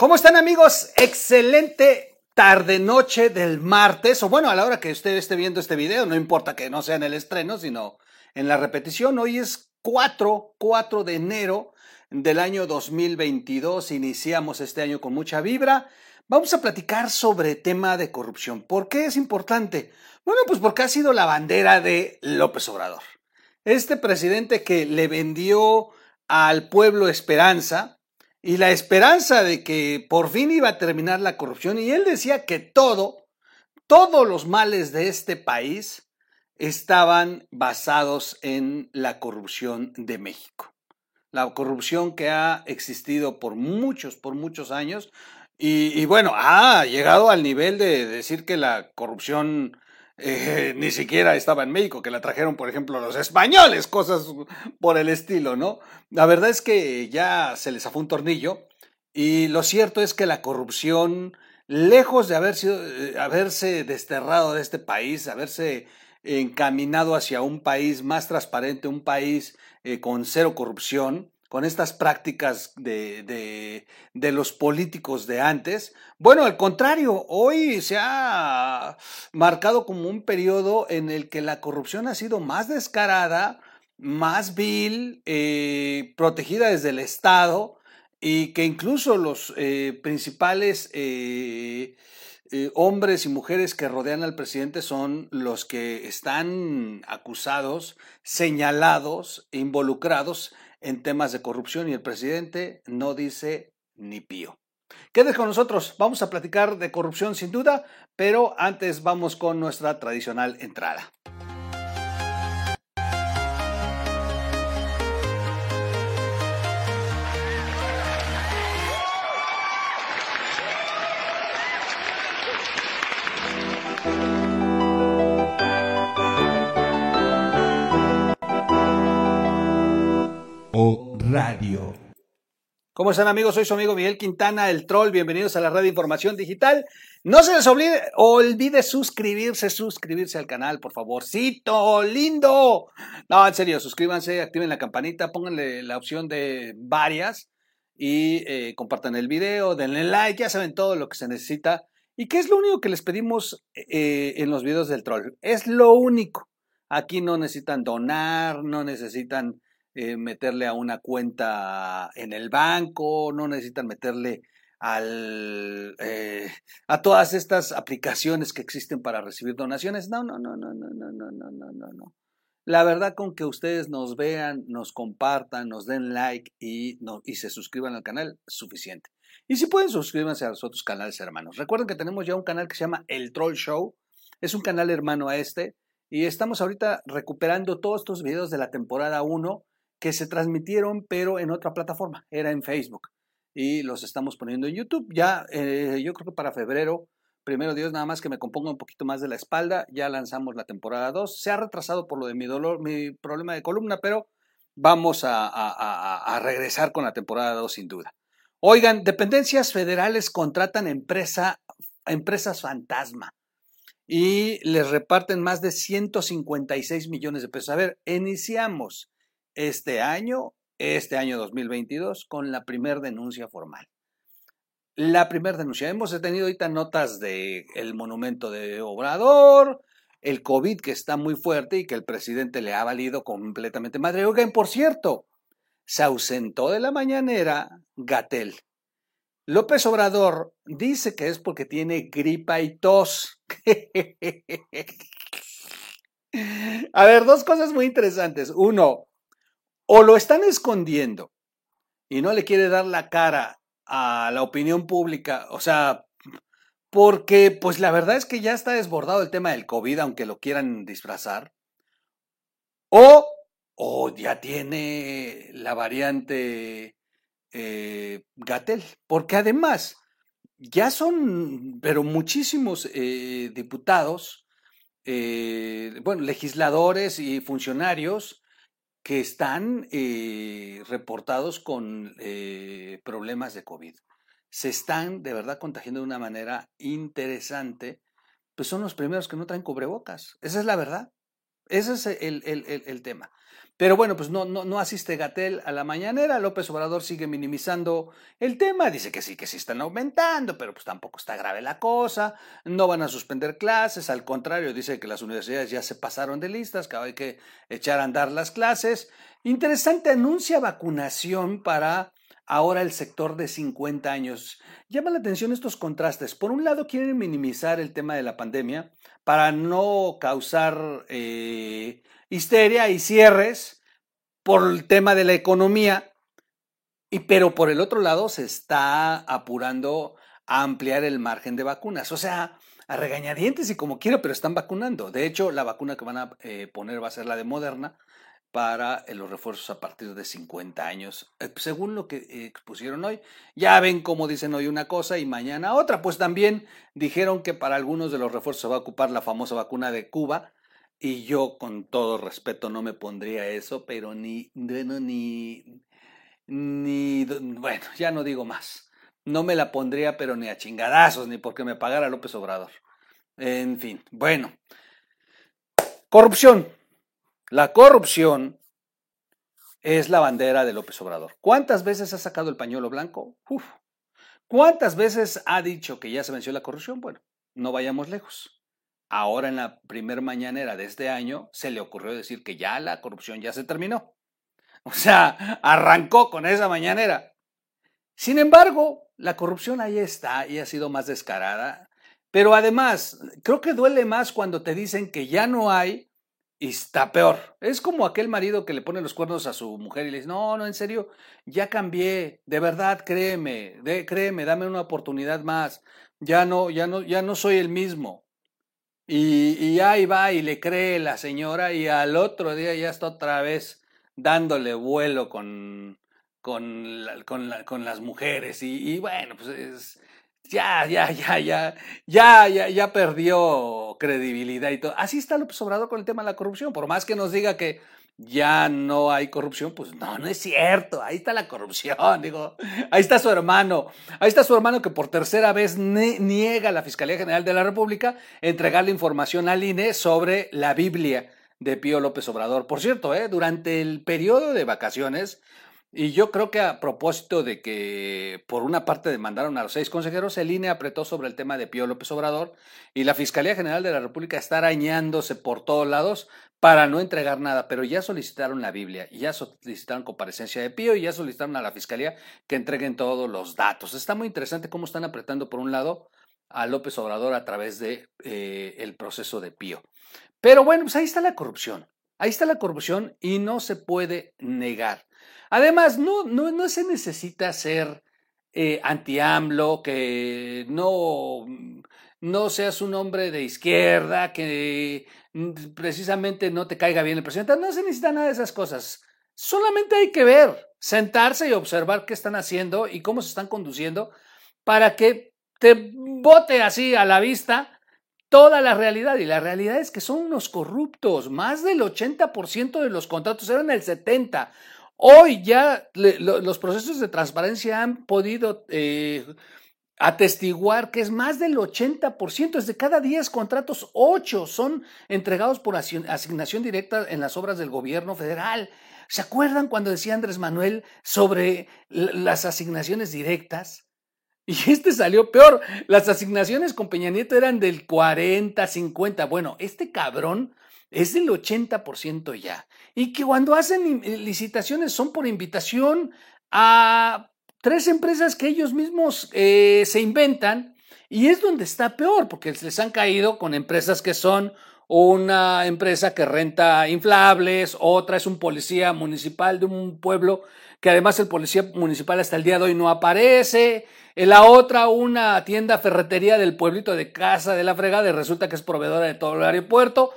¿Cómo están amigos? Excelente tarde noche del martes, o bueno, a la hora que usted esté viendo este video, no importa que no sea en el estreno, sino en la repetición. Hoy es 4, 4 de enero del año 2022. Iniciamos este año con mucha vibra. Vamos a platicar sobre tema de corrupción. ¿Por qué es importante? Bueno, pues porque ha sido la bandera de López Obrador. Este presidente que le vendió al pueblo esperanza, y la esperanza de que por fin iba a terminar la corrupción. Y él decía que todo, todos los males de este país estaban basados en la corrupción de México. La corrupción que ha existido por muchos, por muchos años. Y, bueno, ha llegado al nivel de decir que la corrupción eh, ni siquiera estaba en México, que la trajeron, por ejemplo, los españoles, cosas por el estilo, ¿no? La verdad es que ya se les afó un tornillo y lo cierto es que la corrupción, lejos de haber sido, eh, haberse desterrado de este país, haberse encaminado hacia un país más transparente, un país eh, con cero corrupción, con estas prácticas de, de, los políticos de antes. Bueno, al contrario, hoy se ha marcado como un periodo en el que la corrupción ha sido más descarada, más vil, eh, protegida desde el Estado y que incluso los eh, principales eh, hombres y mujeres que rodean al presidente son los que están acusados, señalados, involucrados en temas de corrupción y el presidente no dice ni pío. Quédese con nosotros, vamos a platicar de corrupción sin duda, pero antes vamos con nuestra tradicional entrada. ¿Cómo están amigos? Soy su amigo Miguel Quintana, el troll. Bienvenidos a la red de información digital. No se les olvide, olvide suscribirse, suscribirse al canal, por favorcito, lindo. No, en serio, suscríbanse, activen la campanita, pónganle la opción de varias y eh, compartan el video, denle like, ya saben todo lo que se necesita. ¿Y qué es lo único que les pedimos eh, en los videos del troll? Es lo único. Aquí no necesitan donar, no necesitan eh, meterle a una cuenta en el banco, no necesitan meterle al, eh, a todas estas aplicaciones que existen para recibir donaciones. No, no, no, no, no, no, no, no, no, no. La verdad con que ustedes nos vean, nos compartan, nos den like y, no, y se suscriban al canal, suficiente. Y si pueden, suscríbanse a los otros canales hermanos. Recuerden que tenemos ya un canal que se llama El Troll Show. Es un canal hermano a este. Y estamos ahorita recuperando todos estos videos de la temporada 1 que se transmitieron, pero en otra plataforma, era en Facebook. Y los estamos poniendo en YouTube. Ya, eh, yo creo que para febrero, primero Dios, nada más que me componga un poquito más de la espalda, ya lanzamos la temporada 2. Se ha retrasado por lo de mi dolor, mi problema de columna, pero vamos a, a regresar con la temporada 2 sin duda. Oigan, dependencias federales contratan empresa, empresas fantasma y les reparten más de 156 millones de pesos. A ver, iniciamos este año, este año 2022, con la primera denuncia formal. La primera denuncia. Hemos tenido ahorita notas del el monumento de Obrador, el COVID que está muy fuerte y que el presidente le ha valido completamente madre. Oigan, por cierto, se ausentó de la mañanera Gatel. López Obrador dice que es porque tiene gripa y tos. A ver, dos cosas muy interesantes. Uno, o lo están escondiendo y no le quiere dar la cara a la opinión pública, o sea, porque pues la verdad es que ya está desbordado el tema del COVID, aunque lo quieran disfrazar, o, o ya tiene la variante eh, Gatel, porque además ya son, pero muchísimos eh, diputados, eh, bueno, legisladores y funcionarios que están eh, reportados con eh, problemas de COVID. Se están de verdad contagiando de una manera interesante, pues son los primeros que no traen cubrebocas. Esa es la verdad. Ese es el, el tema. Pero bueno, pues no, no, no asiste Gatel a la mañanera. López Obrador sigue minimizando el tema. Dice que sí, que sí están aumentando, pero pues tampoco está grave la cosa. No van a suspender clases. Al contrario, dice que las universidades ya se pasaron de listas, que hay que echar a andar las clases. Interesante, anuncia vacunación para ahora el sector de 50 años. Llama la atención estos contrastes. Por un lado, quieren minimizar el tema de la pandemia para no causar eh, histeria y cierres por el tema de la economía, y, pero por el otro lado se está apurando a ampliar el margen de vacunas. O sea, a regañadientes y como quiera, pero están vacunando. De hecho, la vacuna que van a eh, poner va a ser la de Moderna para eh, los refuerzos a partir de 50 años, eh, según lo que expusieron hoy. Ya ven cómo dicen hoy una cosa y mañana otra. Pues también dijeron que para algunos de los refuerzos va a ocupar la famosa vacuna de Cuba, y yo, con todo respeto, no me pondría eso, pero ni, bueno, ni, ni, bueno, ya no digo más. No me la pondría, pero ni a chingadazos, ni porque me pagara López Obrador. En fin, bueno. Corrupción. La corrupción es la bandera de López Obrador. ¿Cuántas veces ha sacado el pañuelo blanco? ¿Cuántas veces ha dicho que ya se venció la corrupción? Bueno, no vayamos lejos. Ahora en la primer mañanera de este año se le ocurrió decir que ya la corrupción ya se terminó. O sea, arrancó con esa mañanera. Sin embargo, la corrupción ahí está y ha sido más descarada. Pero además, creo que duele más cuando te dicen que ya no hay y está peor. Es como aquel marido que le pone los cuernos a su mujer y le dice, no, no, en serio, ya cambié, de verdad, créeme, de, créeme, dame una oportunidad más. Ya no, ya no, ya no soy el mismo. Y, ahí va y le cree la señora y al otro día ya está otra vez dándole vuelo con, con, con, las mujeres. Y, bueno, pues es, ya, ya, ya, ya, ya, ya, ya perdió credibilidad y todo. Así está López Obrador con el tema de la corrupción. Por más que nos diga que ya no hay corrupción, pues no, no es cierto, ahí está la corrupción, digo, ahí está su hermano, ahí está su hermano que por tercera vez niega a la Fiscalía General de la República entregarle información al INE sobre la Biblia de Pío López Obrador. Por cierto, ¿eh? durante el periodo de vacaciones, y yo creo que a propósito de que por una parte demandaron a los seis consejeros, el INE apretó sobre el tema de Pío López Obrador y la Fiscalía General de la República está arañándose por todos lados para no entregar nada, pero ya solicitaron la Biblia, ya solicitaron comparecencia de Pío y ya solicitaron a la Fiscalía que entreguen todos los datos. Está muy interesante cómo están apretando por un lado a López Obrador a través de eh, proceso de Pío. Pero bueno, pues ahí está la corrupción. Ahí está la corrupción y no se puede negar. Además, no, no, no se necesita ser eh, anti-AMLO, que no, no seas un hombre de izquierda, que precisamente no te caiga bien el presidente. No se necesita nada de esas cosas. Solamente hay que ver, sentarse y observar qué están haciendo y cómo se están conduciendo para que te bote así a la vista toda la realidad. Y la realidad es que son unos corruptos. Más del 80% de los contratos eran el 70%. Hoy ya los procesos de transparencia han podido eh, atestiguar que es más del 80%, es de cada 10 contratos, 8 son entregados por asignación directa en las obras del gobierno federal. ¿Se acuerdan cuando decía Andrés Manuel sobre las asignaciones directas? Y este salió peor. Las asignaciones con Peña Nieto eran del 40, 50. Bueno, este cabrón es del 80% ya. Y que cuando hacen licitaciones son por invitación a tres empresas que ellos mismos eh, se inventan y es donde está peor, porque les han caído con empresas que son una empresa que renta inflables, otra es un policía municipal de un pueblo que además el policía municipal hasta el día de hoy no aparece, en la otra una tienda ferretería del pueblito de Casa de la Fregada y resulta que es proveedora de todo el aeropuerto.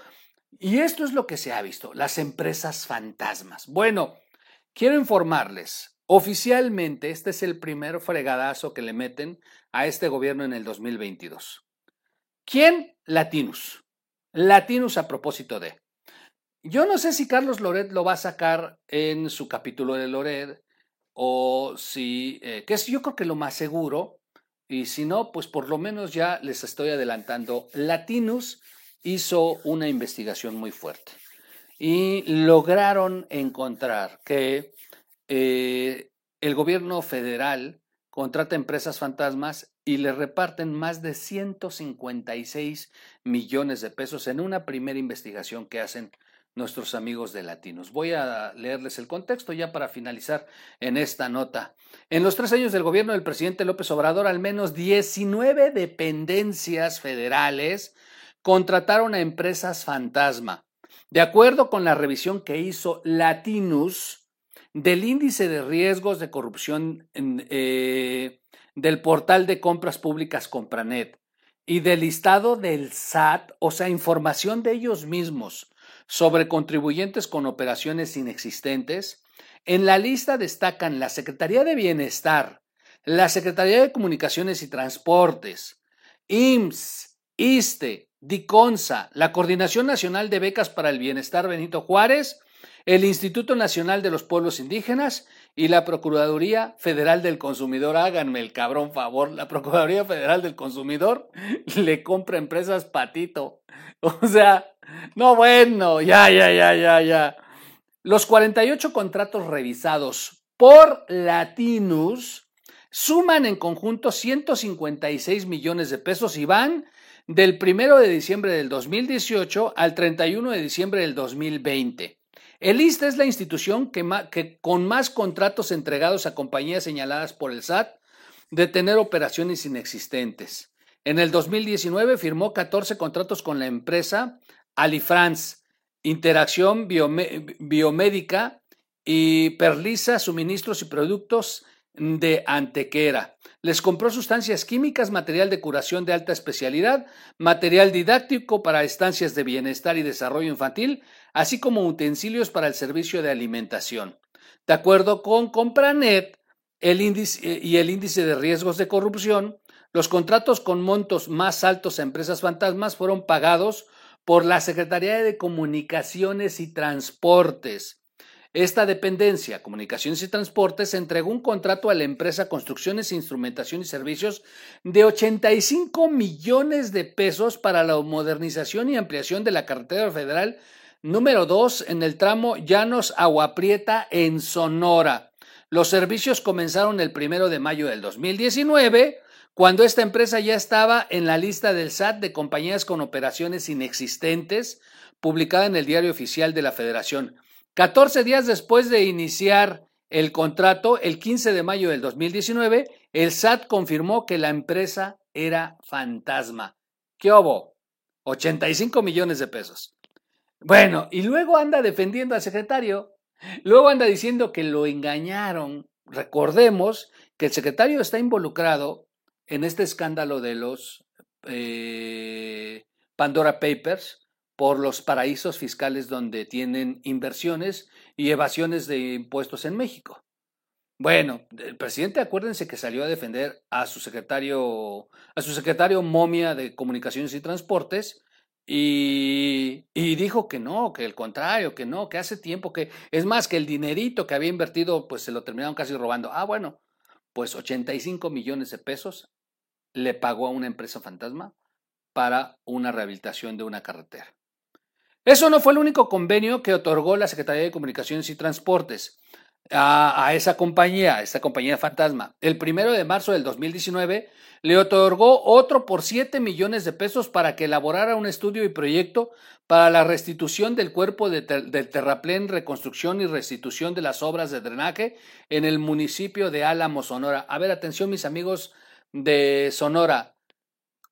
Y esto es lo que se ha visto, las empresas fantasmas. Bueno, quiero informarles Oficialmente, este es el primer fregadazo que le meten a este gobierno en el 2022. ¿Quién? Latinus. Latinus a propósito de. Yo no sé si Carlos Loret lo va a sacar en su capítulo de Loret o si, eh, que es yo creo que lo más seguro, y si no, pues por lo menos ya les estoy adelantando. Latinus hizo una investigación muy fuerte. y lograron encontrar que eh, el gobierno federal contrata empresas fantasmas y le reparten más de 156 millones de pesos en una primera investigación que hacen nuestros amigos de Latinos. Voy a leerles el contexto ya para finalizar en esta nota. En los tres años del gobierno del presidente López Obrador, al menos 19 dependencias federales contrataron a empresas fantasma. De acuerdo con la revisión que hizo Latinus del índice de riesgos de corrupción eh, del portal de compras públicas Compranet y del listado del SAT, o sea, información de ellos mismos sobre contribuyentes con operaciones inexistentes, en la lista destacan la Secretaría de Bienestar, la Secretaría de Comunicaciones y Transportes, IMSS, ISTE, DICONSA, la Coordinación Nacional de Becas para el Bienestar Benito Juárez, el Instituto Nacional de los Pueblos Indígenas y la Procuraduría Federal del Consumidor. Háganme el cabrón favor, la Procuraduría Federal del Consumidor le compra empresas patito. O sea, no bueno, ya, ya, ya, ya, ya. Los 48 contratos revisados por Latinus suman en conjunto 156 millones de pesos y van del 1 de diciembre del 2018 al 31 de diciembre del 2020. El ISTA es la institución que, con más contratos entregados a compañías señaladas por el SAT de tener operaciones inexistentes. En el 2019 firmó 14 contratos con la empresa Alifrance, Interacción Biomédica y Perlisa Suministros y Productos de Antequera. Les compró sustancias químicas, material de curación de alta especialidad, material didáctico para estancias de bienestar y desarrollo infantil, así como utensilios para el servicio de alimentación. De acuerdo con Compranet el índice, y el índice de riesgos de corrupción, los contratos con montos más altos a empresas fantasmas fueron pagados por la Secretaría de Comunicaciones y Transportes. Esta dependencia, Comunicaciones y Transportes, entregó un contrato a la empresa Construcciones, Instrumentación y Servicios de 85 millones de pesos para la modernización y ampliación de la carretera federal número 2 en el tramo Llanos Aguaprieta en Sonora. Los servicios comenzaron el primero de mayo del 2019 cuando esta empresa ya estaba en la lista del SAT de compañías con operaciones inexistentes, publicada en el Diario Oficial de la Federación. 14 días después de iniciar el contrato, el 15 de mayo del 2019, el SAT confirmó que la empresa era fantasma. ¿Qué hubo? 85 millones de pesos. Bueno, y luego anda defendiendo al secretario, luego anda diciendo que lo engañaron. Recordemos que el secretario está involucrado en este escándalo de los eh, Pandora Papers por los paraísos fiscales donde tienen inversiones y evasiones de impuestos en México. Bueno, el presidente, acuérdense que salió a defender a su secretario, a su secretario momia de Comunicaciones y Transportes, y, y, dijo que no, que el contrario, que no, que hace tiempo que, es más, que el dinerito que había invertido, pues se lo terminaron casi robando. Ah, bueno, pues 85 millones de pesos le pagó a una empresa fantasma para una rehabilitación de una carretera. Eso no fue el único convenio que otorgó la Secretaría de Comunicaciones y Transportes a, esa compañía, esta compañía fantasma. El primero de marzo del 2019 le otorgó otro por 7 millones de pesos para que elaborara un estudio y proyecto para la restitución del cuerpo del terraplén, reconstrucción y restitución de las obras de drenaje en el municipio de Álamo, Sonora. A ver, atención mis amigos de Sonora,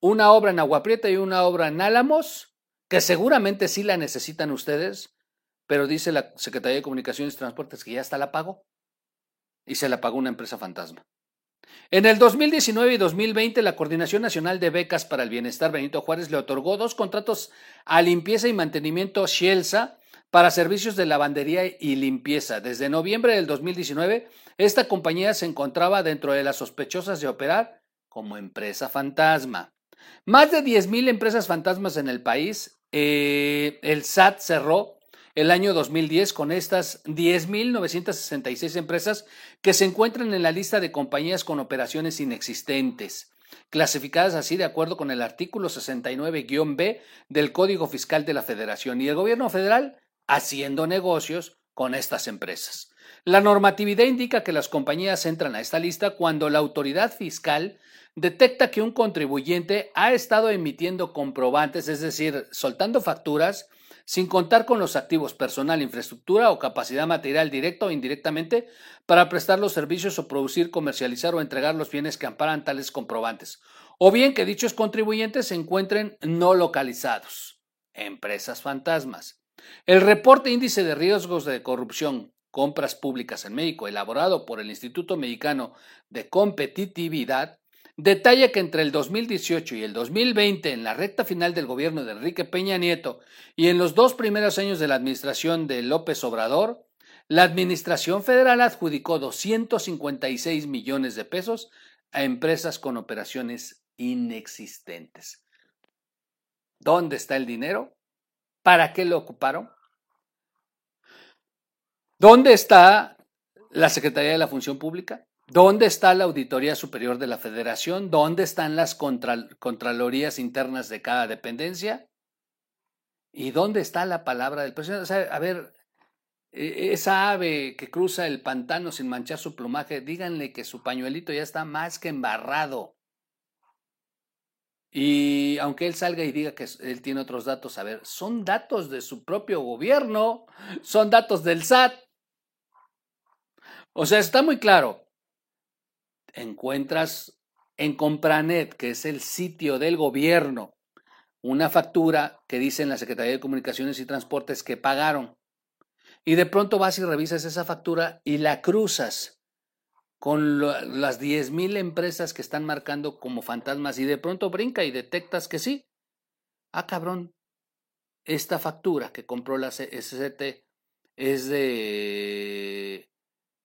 una obra en Agua Prieta y una obra en Álamos, que seguramente sí la necesitan ustedes, pero dice la Secretaría de Comunicaciones y Transportes que ya está la pagó y se la pagó una empresa fantasma. En el 2019 y 2020, la Coordinación Nacional de Becas para el Bienestar Benito Juárez le otorgó dos contratos a limpieza y mantenimiento Shelsa para servicios de lavandería y limpieza. Desde noviembre del 2019, esta compañía se encontraba dentro de las sospechosas de operar como empresa fantasma. Más de 10.000 empresas fantasmas en el país. Eh, el SAT cerró el año 2010 con estas 10.966 empresas que se encuentran en la lista de compañías con operaciones inexistentes, clasificadas así de acuerdo con el artículo 69-B del Código Fiscal de la Federación. Y el gobierno federal haciendo negocios con estas empresas. La normatividad indica que las compañías entran a esta lista cuando la autoridad fiscal detecta que un contribuyente ha estado emitiendo comprobantes, es decir, soltando facturas, sin contar con los activos personal, infraestructura o capacidad material directa o indirectamente para prestar los servicios o producir, comercializar o entregar los bienes que amparan tales comprobantes, o bien que dichos contribuyentes se encuentren no localizados. Empresas fantasmas. El reporte índice de riesgos de corrupción, compras públicas en México, elaborado por el Instituto Mexicano de Competitividad, detalla que entre el 2018 y el 2020, en la recta final del gobierno de Enrique Peña Nieto y en los dos primeros años de la administración de López Obrador, la Administración Federal adjudicó 256 millones de pesos a empresas con operaciones inexistentes. ¿Dónde está el dinero? ¿Para qué lo ocuparon? ¿Dónde está la Secretaría de la Función Pública? ¿Dónde está la Auditoría Superior de la Federación? ¿Dónde están las Contralorías internas de cada dependencia? ¿Y dónde está la palabra del presidente? a ver, e, esa ave que cruza el pantano sin manchar su plumaje, díganle que su pañuelito ya está más que embarrado. Y aunque él salga y diga que él tiene otros datos, a ver, son datos de su propio gobierno, son datos del SAT. O sea, está muy claro encuentras en Compranet, que es el sitio del gobierno, una factura que dice en la Secretaría de Comunicaciones y Transportes que pagaron. Y de pronto vas y revisas esa factura y la cruzas con las 10.000 empresas que están marcando como fantasmas y de pronto brinca y detectas que sí. Ah, cabrón, esta factura que compró la SCT es de,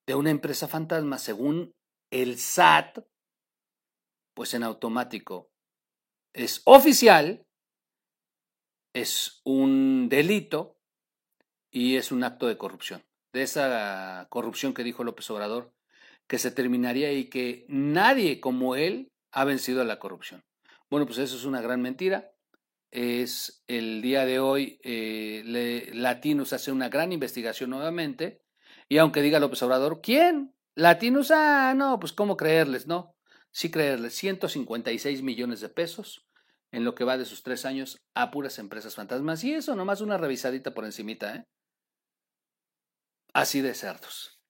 de una empresa fantasma según el SAT, pues en automático es oficial, es un delito y es un acto de corrupción. De esa corrupción que dijo López Obrador, que se terminaría y que nadie como él ha vencido a la corrupción. Bueno, pues eso es una gran mentira. Es el día de hoy, eh, Latinos hace una gran investigación nuevamente. Y aunque diga López Obrador, ¿quién? Latinos, ah, no, pues cómo creerles, ¿no? Sí creerles, 156 millones de pesos en lo que va de sus tres años a puras empresas fantasmas. Y eso, nomás una revisadita por encimita, ¿eh? Así de cerdos.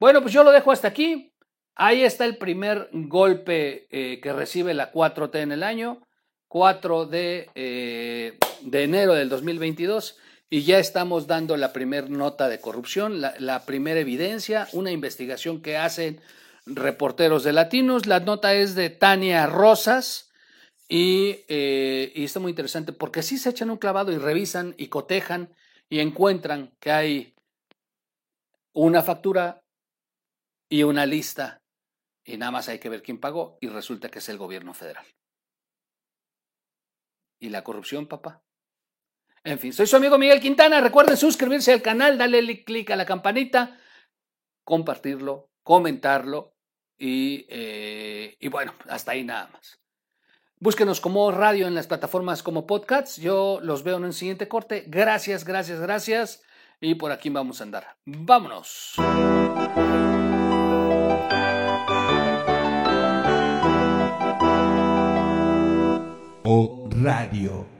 Bueno, pues yo lo dejo hasta aquí. Ahí está el primer golpe eh, que recibe la 4T en el año, 4 de, eh, de enero del 2022 y ya estamos dando la primera nota de corrupción, la, primera evidencia, una investigación que hacen reporteros de latinos. La nota es de Tania Rosas y, eh, y está muy interesante porque sí se echan un clavado y revisan y cotejan y encuentran que hay una factura y una lista y nada más hay que ver quién pagó y resulta que es el gobierno federal. ¿Y la corrupción, papá? En fin, soy su amigo Miguel Quintana. Recuerden suscribirse al canal, darle clic a la campanita, compartirlo, comentarlo y, eh, y bueno, hasta ahí nada más. Búsquenos como radio en las plataformas como podcasts. Yo los veo en un siguiente corte. Gracias, gracias, gracias. Y por aquí vamos a andar. Vámonos. O Radio.